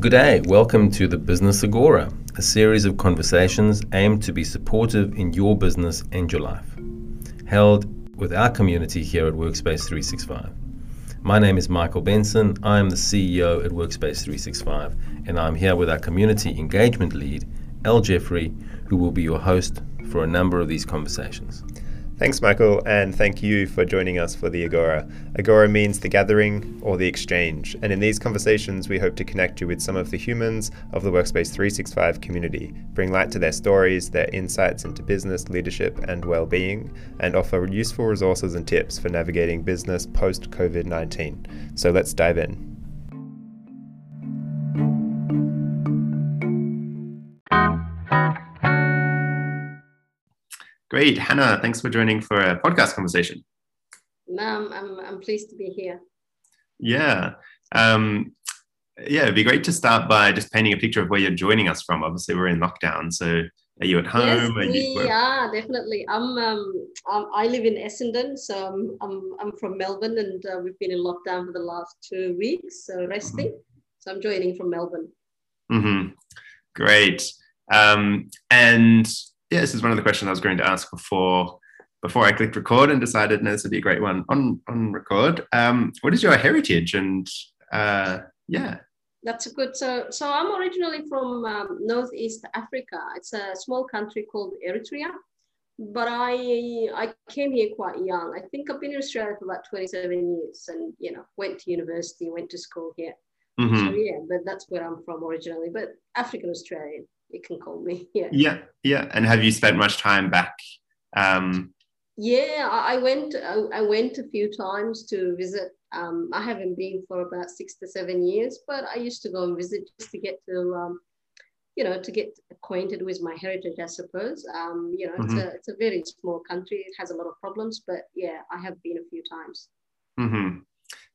Good day. Welcome to the Business Agora, a series of conversations aimed to be supportive in your business and your life, held with our community here at Workspace 365. My name is Michael Benson. I am the CEO at Workspace 365, and I'm here with our community engagement lead, El Jeffrey, who will be your host for a number of these conversations. Thanks, Michael, and thank you for joining us for the Agora. Agora means the gathering or the exchange, and in these conversations, we hope to connect you with some of the humans of the Workspace 365 community, bring light to their stories, their insights into business, leadership, and well being, and offer useful resources and tips for navigating business post COVID 19. So let's dive in. Great. Hannah, thanks for joining for a podcast conversation. No, I'm, I'm pleased to be here. Yeah. Um, yeah, it'd be great to start by just painting a picture of where you're joining us from. Obviously, we're in lockdown. So are you at home? Yes, are we you, are definitely. I'm, um, I'm, I live in Essendon, so I'm, I'm, I'm from Melbourne, and uh, we've been in lockdown for the last two weeks, so resting. Mm-hmm. So I'm joining from Melbourne. Mm-hmm. Great. Um, and yeah, this is one of the questions I was going to ask before before I clicked record and decided no, this would be a great one on on record. Um, what is your heritage? And uh, yeah, that's a good. So so I'm originally from um, Northeast Africa. It's a small country called Eritrea, but I I came here quite young. I think I've been in Australia for about 27 years, and you know went to university, went to school here. Mm-hmm. So yeah, but that's where I'm from originally. But African Australian you can call me. Yeah. Yeah, yeah. And have you spent much time back? Um, yeah, I went. I went a few times to visit. Um, I haven't been for about six to seven years, but I used to go and visit just to get to, um, you know, to get acquainted with my heritage. I suppose. Um, you know, mm-hmm. it's a it's a very small country. It has a lot of problems, but yeah, I have been a few times. Mm-hmm.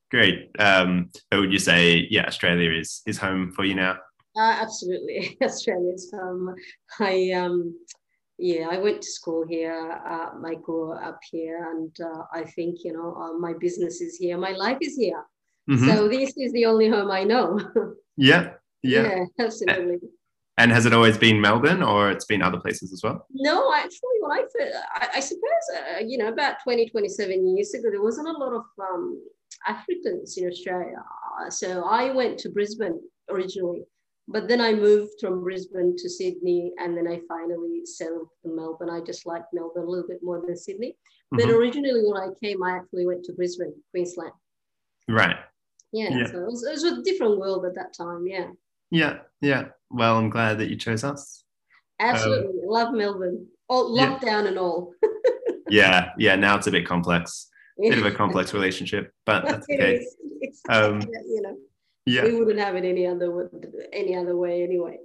Great. Um, so would you say, yeah, Australia is is home for you now? Uh, absolutely, Australians. Um, I um, yeah, I went to school here. Uh, I grew up here, and uh, I think you know uh, my business is here. My life is here. Mm-hmm. So this is the only home I know. yeah, yeah, yeah, absolutely. And has it always been Melbourne, or it's been other places as well? No, actually, when I I, I suppose uh, you know about 20, 27 years ago, there wasn't a lot of um, Africans in Australia. So I went to Brisbane originally but then I moved from Brisbane to Sydney, and then I finally settled in Melbourne. I just like Melbourne a little bit more than Sydney. Mm-hmm. But originally, when I came, I actually went to Brisbane, Queensland. Right. Yeah. yeah. So it was, it was, a different world at that time. Yeah. Yeah. Yeah. Well, I'm glad that you chose us. Absolutely. Um, Love Melbourne. All lockdown yeah. and all. yeah. Yeah. Now it's a bit complex. Bit of a complex relationship, but that's okay. Um, you know yeah. we wouldn't have it any other any other way anyway.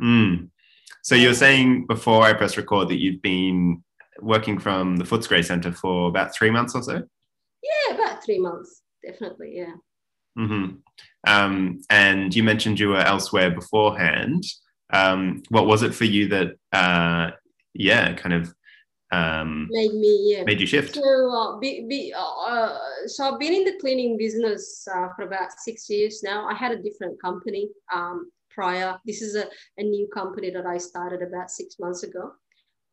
Mm. So you were saying before I press record that you've been working from the Footscray Centre for about three months or so. Yeah, about three months, definitely. Yeah. Mm-hmm. Um, and you mentioned you were elsewhere beforehand. Um, what was it for you that, uh, yeah, kind of um, made me yeah. made you shift? So, uh, be, be, uh, so I've been in the cleaning business uh, for about six years now. I had a different company um, prior. This is a, a new company that I started about six months ago.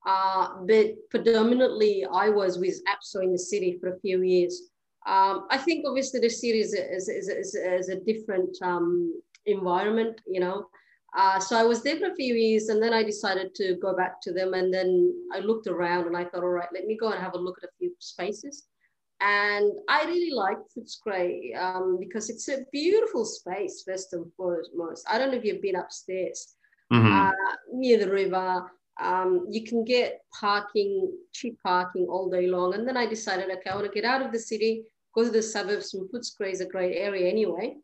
Uh, but predominantly, I was with APSO in the city for a few years. Um, I think obviously the city is a, is, is, is, is a different um, environment, you know. Uh, so I was there for a few years and then I decided to go back to them. And then I looked around and I thought, all right, let me go and have a look at a few spaces. And I really like Footscray um, because it's a beautiful space, first and foremost. I don't know if you've been upstairs mm-hmm. uh, near the river. Um, you can get parking, cheap parking all day long. And then I decided, okay, I want to get out of the city, go to the suburbs, and Footscray is a great area anyway.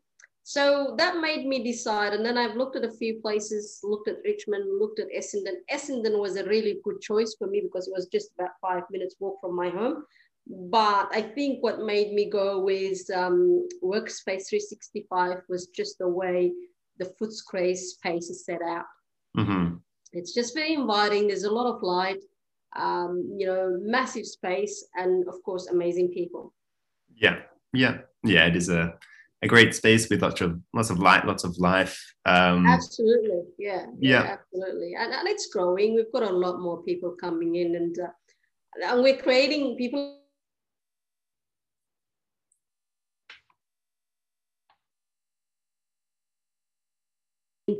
So that made me decide. And then I've looked at a few places, looked at Richmond, looked at Essendon. Essendon was a really good choice for me because it was just about five minutes walk from my home. But I think what made me go with um, Workspace 365 was just the way the Footscray space is set out. Mm-hmm. It's just very inviting. There's a lot of light, um, you know, massive space, and of course, amazing people. Yeah, Yeah, yeah, it is a a great space with lots of lots of light, lots of life. Um, absolutely, yeah, yeah, yeah, absolutely, and, and it's growing. We've got a lot more people coming in, and uh, and we're creating people.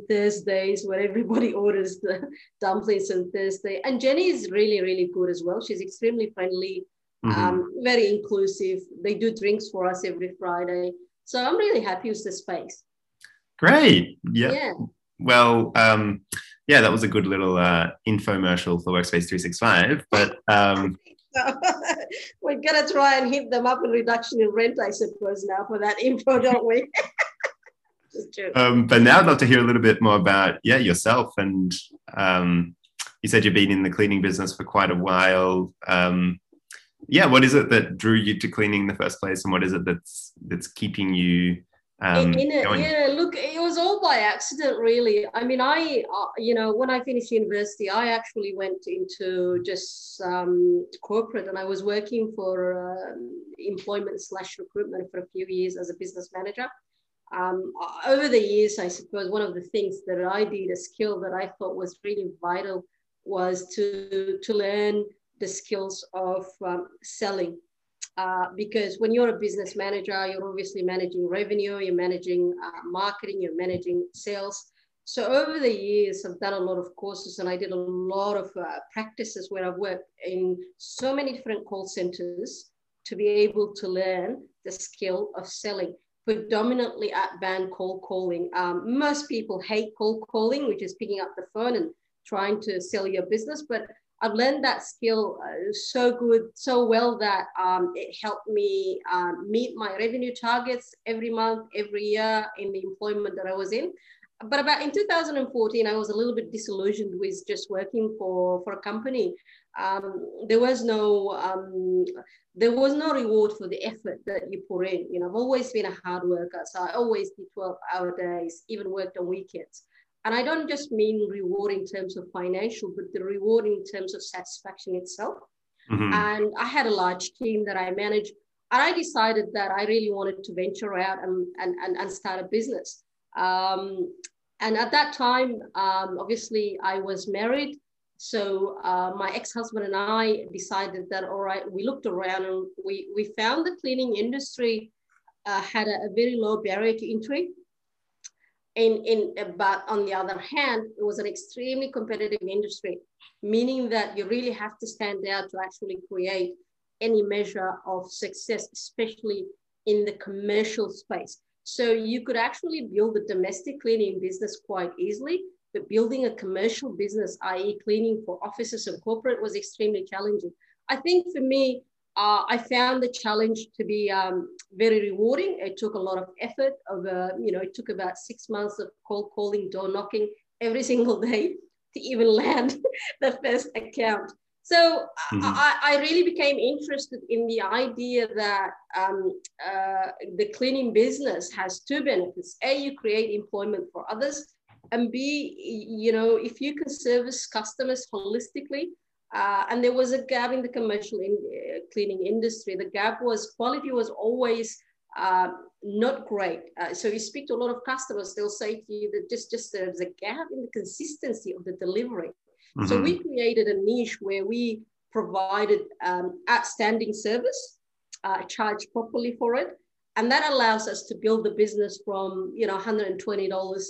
Thursdays where everybody orders the dumplings on Thursday. And Jenny is really, really good as well. She's extremely friendly, mm-hmm. um, very inclusive. They do drinks for us every Friday. So I'm really happy with the space. Great. Yeah. yeah. Well, um, yeah, that was a good little uh, infomercial for Workspace 365. But um, we're gonna try and hit them up in reduction in rent, I suppose, now for that info, don't we? um, but now I'd love to hear a little bit more about yeah yourself and um, you said you've been in the cleaning business for quite a while. Um, yeah, what is it that drew you to cleaning in the first place, and what is it that's that's keeping you? Um, in it, yeah, look, it was all by accident, really. I mean, I, uh, you know, when I finished university, I actually went into just um, corporate, and I was working for uh, employment slash recruitment for a few years as a business manager. Um, over the years, I suppose one of the things that I did, a skill that I thought was really vital, was to to learn the skills of um, selling. Uh, because when you're a business manager, you're obviously managing revenue, you're managing uh, marketing, you're managing sales. So over the years, I've done a lot of courses and I did a lot of uh, practices where I've worked in so many different call centers to be able to learn the skill of selling, predominantly outbound cold calling. Um, most people hate cold calling, which is picking up the phone and trying to sell your business, but I've learned that skill uh, so good, so well that um, it helped me um, meet my revenue targets every month, every year in the employment that I was in. But about in 2014, I was a little bit disillusioned with just working for, for a company. Um, there was no um, there was no reward for the effort that you put in. You know, I've always been a hard worker, so I always did 12 hour days, even worked on weekends. And I don't just mean reward in terms of financial, but the reward in terms of satisfaction itself. Mm-hmm. And I had a large team that I managed. And I decided that I really wanted to venture out and, and, and, and start a business. Um, and at that time, um, obviously, I was married. So uh, my ex-husband and I decided that, all right, we looked around and we, we found the cleaning industry uh, had a, a very low barrier to entry in, in, uh, but on the other hand, it was an extremely competitive industry, meaning that you really have to stand out to actually create any measure of success, especially in the commercial space. So you could actually build a domestic cleaning business quite easily, but building a commercial business, i.e. cleaning for offices and corporate was extremely challenging. I think for me, uh, I found the challenge to be um, very rewarding. It took a lot of effort. Of uh, you know, it took about six months of cold calling, door knocking every single day to even land the first account. So mm-hmm. I, I, really became interested in the idea that um, uh, the cleaning business has two benefits: a, you create employment for others, and b, you know, if you can service customers holistically uh, and there was a gap in the commercial in, uh, cleaning industry. The gap was quality was always uh, not great. Uh, so you speak to a lot of customers, they'll say to you that just, just there's a gap in the consistency of the delivery. Mm-hmm. So we created a niche where we provided um, outstanding service, uh, charged properly for it. And that allows us to build the business from, you know, $120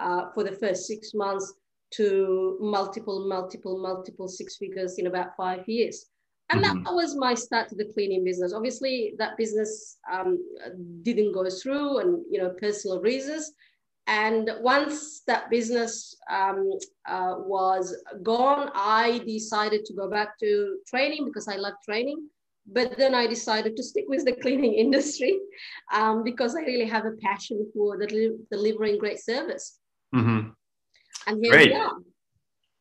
uh, for the first six months to multiple, multiple, multiple six figures in about five years. And mm-hmm. that was my start to the cleaning business. Obviously, that business um, didn't go through, and you know, personal reasons. And once that business um, uh, was gone, I decided to go back to training because I love training. But then I decided to stick with the cleaning industry um, because I really have a passion for the, delivering great service. Mm-hmm. And here Great. we are.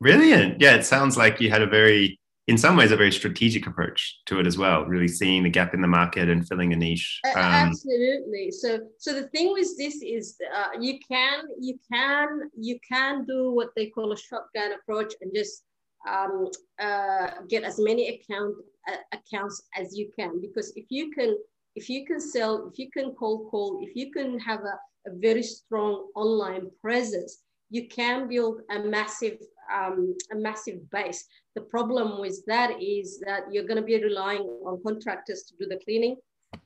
Brilliant. Yeah, it sounds like you had a very, in some ways, a very strategic approach to it as well. Really seeing the gap in the market and filling a niche. Um, Absolutely. So, so the thing with this is, uh, you can, you can, you can do what they call a shotgun approach and just um, uh, get as many account uh, accounts as you can. Because if you can if you can sell, if you can cold call, if you can have a, a very strong online presence, you can build a massive um, a massive base. The problem with that is that you're going to be relying on contractors to do the cleaning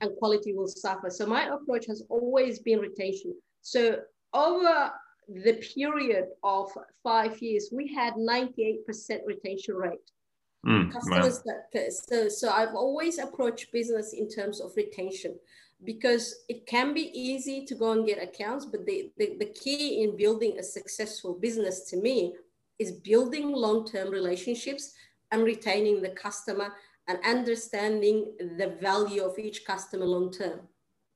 and quality will suffer. So my approach has always been retention. So over the period of five years, we had 98% retention rate. Mm, customers wow. that so, so I've always approached business in terms of retention because it can be easy to go and get accounts, but the, the, the key in building a successful business to me is building long-term relationships and retaining the customer and understanding the value of each customer long term.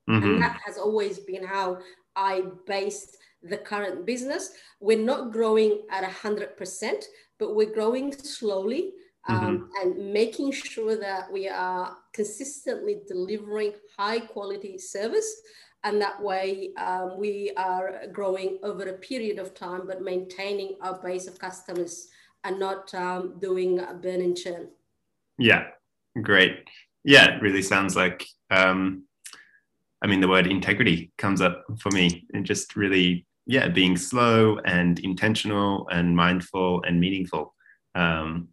Mm-hmm. And that has always been how I based the current business. We're not growing at 100%, but we're growing slowly um, mm-hmm. and making sure that we are consistently delivering high quality service. And that way um, we are growing over a period of time, but maintaining our base of customers and not um, doing a burn and churn. Yeah, great. Yeah, it really sounds like, um, I mean, the word integrity comes up for me and just really, yeah, being slow and intentional and mindful and meaningful. Um,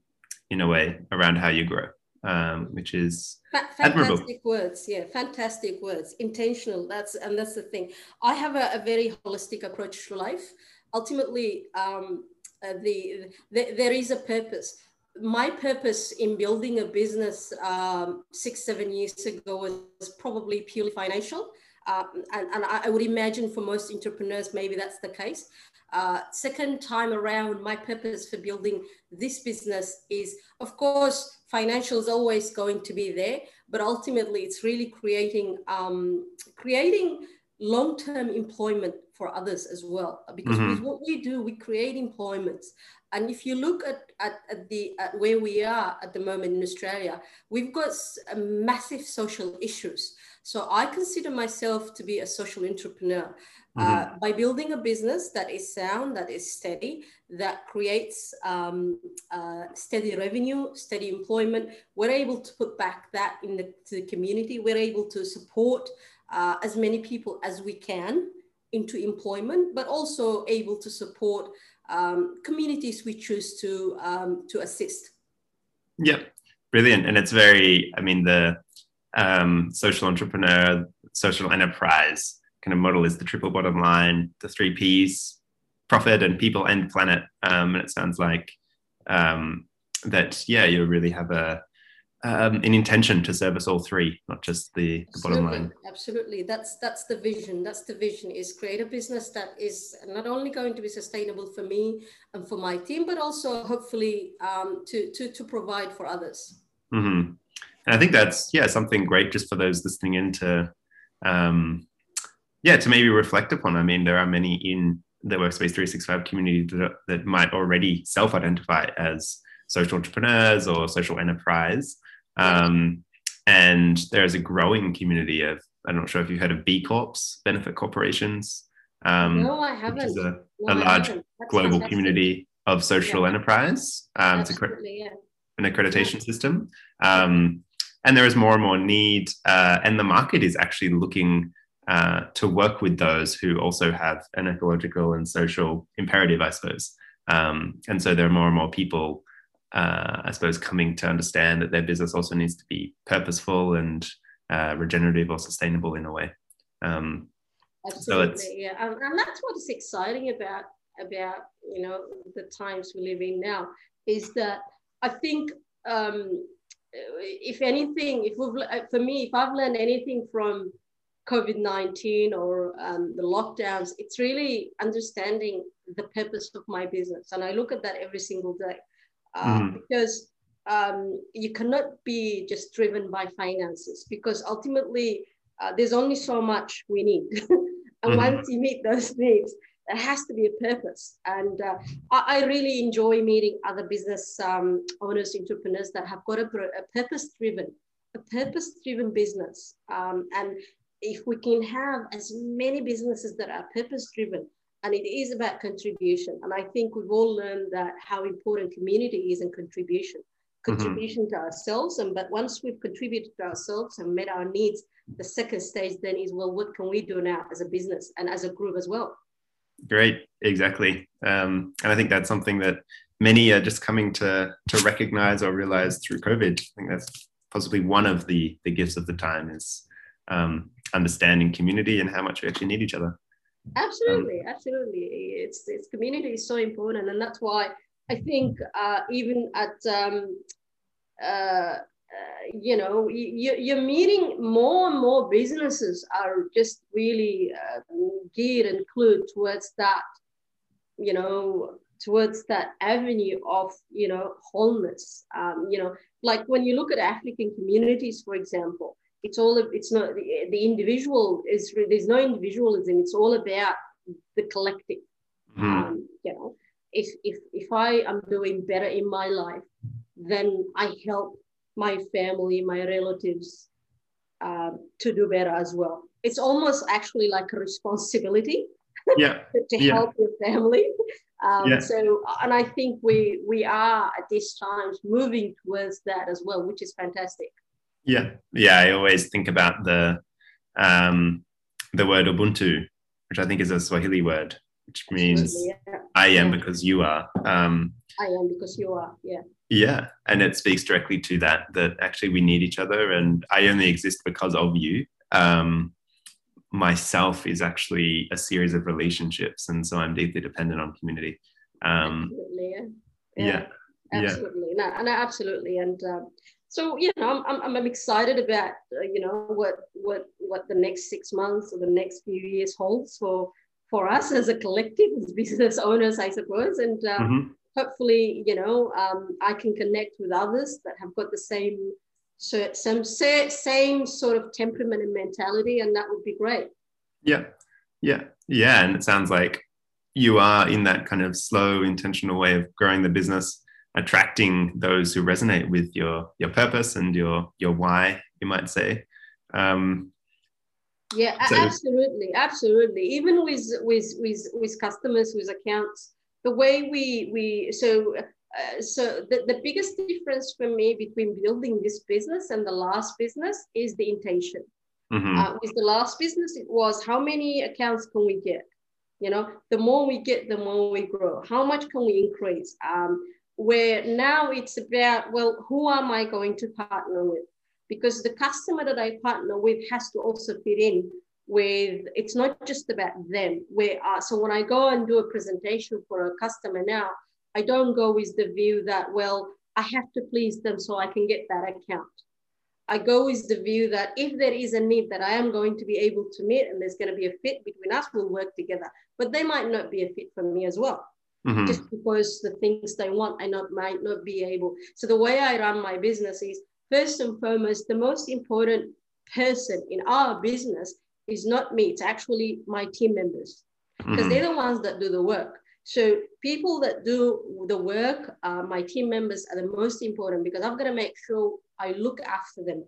in a way around how you grow, um, which is fantastic admirable. words. Yeah, fantastic words. Intentional. That's and that's the thing. I have a, a very holistic approach to life. Ultimately, um, uh, the, the there is a purpose my purpose in building a business um, six, seven years ago was probably purely financial. Uh, and, and I would imagine for most entrepreneurs, maybe that's the case. Uh, second time around, my purpose for building this business is, of course, financial is always going to be there, but ultimately, it's really creating um, creating long-term employment for others as well. Because mm-hmm. with what we do, we create employments. And if you look at, at, at the at where we are at the moment in Australia, we've got massive social issues. So I consider myself to be a social entrepreneur. Uh, mm-hmm. by building a business that is sound, that is steady, that creates um, uh, steady revenue, steady employment, we're able to put back that in the, to the community. We're able to support uh, as many people as we can into employment, but also able to support um, communities we choose to um, to assist. Yep, brilliant, and it's very. I mean, the um, social entrepreneur, social enterprise kind of model is the triple bottom line, the three P's: profit and people and planet. Um, and it sounds like um, that. Yeah, you really have a um, an intention to service all three, not just the, the bottom line. Absolutely, that's that's the vision. That's the vision: is create a business that is not only going to be sustainable for me and for my team, but also hopefully um, to to to provide for others. Mm-hmm. And I think that's yeah something great just for those listening in to um, yeah to maybe reflect upon. I mean, there are many in the Workspace 365 community that, that might already self-identify as social entrepreneurs or social enterprise um, and there's a growing community of, I'm not sure if you've heard of B Corps, benefit corporations. Um, no, I haven't. Which is a, no, a large global fantastic. community of social yeah. enterprise. Um, it's a, yeah. an accreditation yeah. system. Um, and there is more and more need, uh, and the market is actually looking uh, to work with those who also have an ecological and social imperative, I suppose. Um, and so there are more and more people uh, I suppose, coming to understand that their business also needs to be purposeful and uh, regenerative or sustainable in a way. Um, Absolutely, so yeah, um, and that's what is exciting about about you know the times we live in now is that I think um, if anything, if we've for me, if I've learned anything from COVID nineteen or um, the lockdowns, it's really understanding the purpose of my business, and I look at that every single day uh, mm. because um, you cannot be just driven by finances because ultimately uh, there's only so much we need. and mm. once you meet those needs, there has to be a purpose. And uh, I, I, really enjoy meeting other business um, owners, entrepreneurs that have got a, a purpose driven, a purpose driven business. Um, and if we can have as many businesses that are purpose driven, and it is about contribution. And I think we've all learned that how important community is and contribution, mm-hmm. contribution mm-hmm. to ourselves. And but once we've contributed to ourselves and met our needs, the second stage then is well what can we do now as a business and as a group as well great exactly um, and i think that's something that many are just coming to to recognize or realize through covid i think that's possibly one of the the gifts of the time is um, understanding community and how much we actually need each other absolutely um, absolutely it's it's community is so important and that's why i think uh, even at um, uh, uh, you know, you, you're meeting more and more businesses are just really uh, geared and clued towards that, you know, towards that avenue of, you know, wholeness. Um, you know, like when you look at African communities, for example, it's all, it's not, the, the individual is, there's no individualism. It's all about the collective. Mm. Um, you know, if, if, if I am doing better in my life, then I help my family, my relatives uh, to do better as well. It's almost actually like a responsibility yeah. to yeah. help your family. Um, yeah. So, and I think we we are at this time moving towards that as well, which is fantastic. Yeah, yeah. I always think about the um, the word Ubuntu, which I think is a Swahili word, which means yeah. I am because you are. Um, I am because you are. Yeah. Yeah, and it speaks directly to that that actually we need each other, and I only exist because of you. Um, myself is actually a series of relationships, and so I'm deeply dependent on community. Um, absolutely, yeah. yeah. Absolutely, yeah. no, no, absolutely, and uh, so you know, I'm, I'm, I'm excited about uh, you know what what what the next six months or the next few years holds for for us as a collective, as business owners, I suppose, and. Um, mm-hmm hopefully, you know, um, I can connect with others that have got the same so some same sort of temperament and mentality, and that would be great. Yeah, yeah, yeah. And it sounds like you are in that kind of slow, intentional way of growing the business, attracting those who resonate with your your purpose and your your why, you might say. Um, yeah, so. absolutely, absolutely. Even with with with with customers, with accounts, the way we we so uh, so the, the biggest difference for me between building this business and the last business is the intention. Mm-hmm. Uh, with the last business, it was how many accounts can we get? You know, the more we get, the more we grow. How much can we increase? Um, where now it's about, well, who am I going to partner with? Because the customer that I partner with has to also fit in with it's not just about them. Where uh, so when i go and do a presentation for a customer now i don't go with the view that well i have to please them so i can get that account. I go with the view that if there is a need that i am going to be able to meet and there's going to be a fit between us we'll work together. But they might not be a fit for me as well mm-hmm. just because the things they want i not might not be able so the way i run my business is first and foremost the most important person in our business is not me, it's actually my team members because mm-hmm. they're the ones that do the work. So people that do the work, uh, my team members are the most important because I've got to make sure I look after them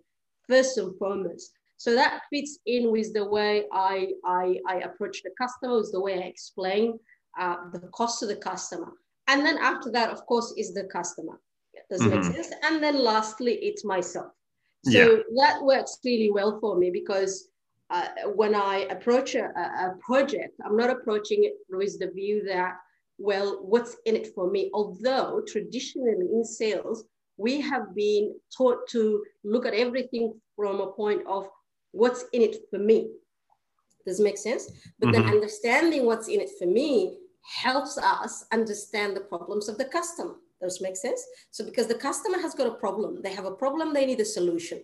first and foremost. So that fits in with the way I, I, I approach the customers, the way I explain uh, the cost to the customer. And then after that, of course, is the customer. Does mm-hmm. make sense? And then lastly, it's myself. So yeah. that works really well for me because uh, when I approach a, a, project, I'm not approaching it with the view that, well, what's in it for me? Although traditionally in sales, we have been taught to look at everything from a point of what's in it for me. Does it make sense? But mm-hmm. then understanding what's in it for me helps us understand the problems of the customer. Does make sense? So because the customer has got a problem, they have a problem, they need a solution.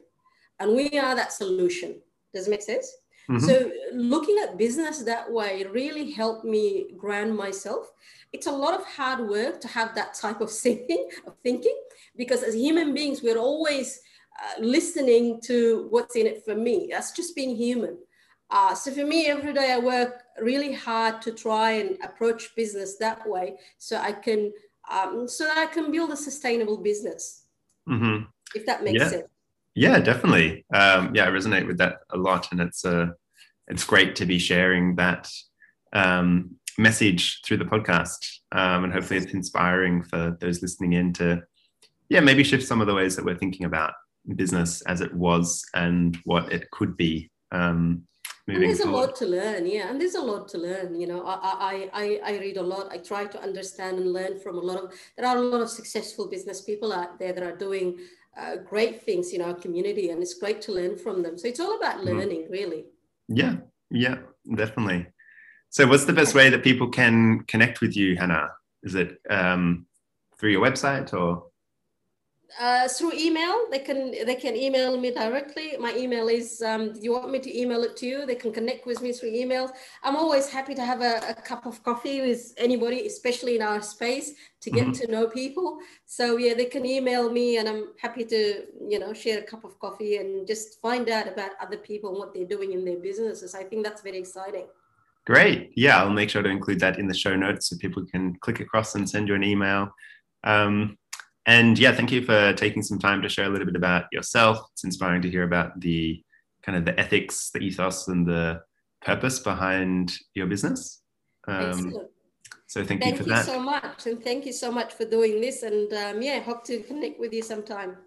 And we are that solution. Does it make sense? Mm-hmm. So looking at business that way really helped me ground myself. It's a lot of hard work to have that type of thinking, of thinking, because as human beings, we're always uh, listening to what's in it for me. That's just being human. Uh, so for me, every day I work really hard to try and approach business that way, so I can um, so that I can build a sustainable business. Mm-hmm. If that makes yeah. sense. Yeah, definitely. Um, yeah, I resonate with that a lot, and it's uh, it's great to be sharing that um, message through the podcast, um, and hopefully it's inspiring for those listening in to, yeah, maybe shift some of the ways that we're thinking about business as it was and what it could be um, and there's forward. a lot to learn yeah and there's a lot to learn you know I, I i i read a lot i try to understand and learn from a lot of there are a lot of successful business people out there that are doing uh, great things in our community and it's great to learn from them so it's all about mm-hmm. learning mm. really yeah yeah definitely so what's the best way that people can connect with you hannah is it um, through your website or uh, through email. They can they can email me directly. My email is. Um, you want me to email it to you? They can connect with me through emails. I'm always happy to have a, a cup of coffee with anybody, especially in our space, to get mm-hmm. to know people. So yeah, they can email me, and I'm happy to you know share a cup of coffee and just find out about other people and what they're doing in their businesses. I think that's very exciting. Great. Yeah, I'll make sure to include that in the show notes so people can click across and send you an email. Um, and yeah, thank you for taking some time to share a little bit about yourself. It's inspiring to hear about the kind of the ethics, the ethos, and the purpose behind your business. Um, so thank, thank you for you that. Thank you so much, and thank you so much for doing this. And um, yeah, hope to connect with you sometime.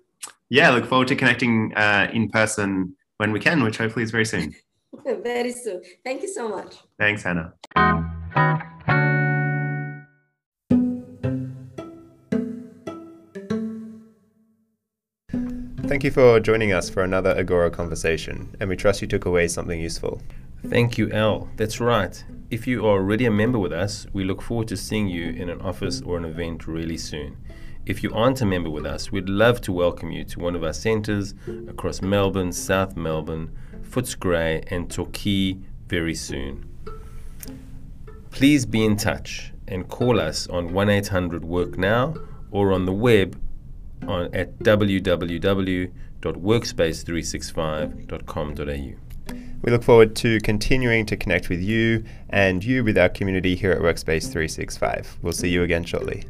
Yeah, look forward to connecting uh, in person when we can, which hopefully is very soon. very soon. Thank you so much. Thanks, Hannah. Thank you for joining us for another Agora conversation, and we trust you took away something useful. Thank you, Al. That's right. If you are already a member with us, we look forward to seeing you in an office or an event really soon. If you aren't a member with us, we'd love to welcome you to one of our centres across Melbourne, South Melbourne, Footscray, and Torquay very soon. Please be in touch and call us on 1 800 Work Now or on the web on, at www.workspace365.com.au. We look forward to continuing to connect with you and you with our community here at Workspace 365. We'll see you again shortly.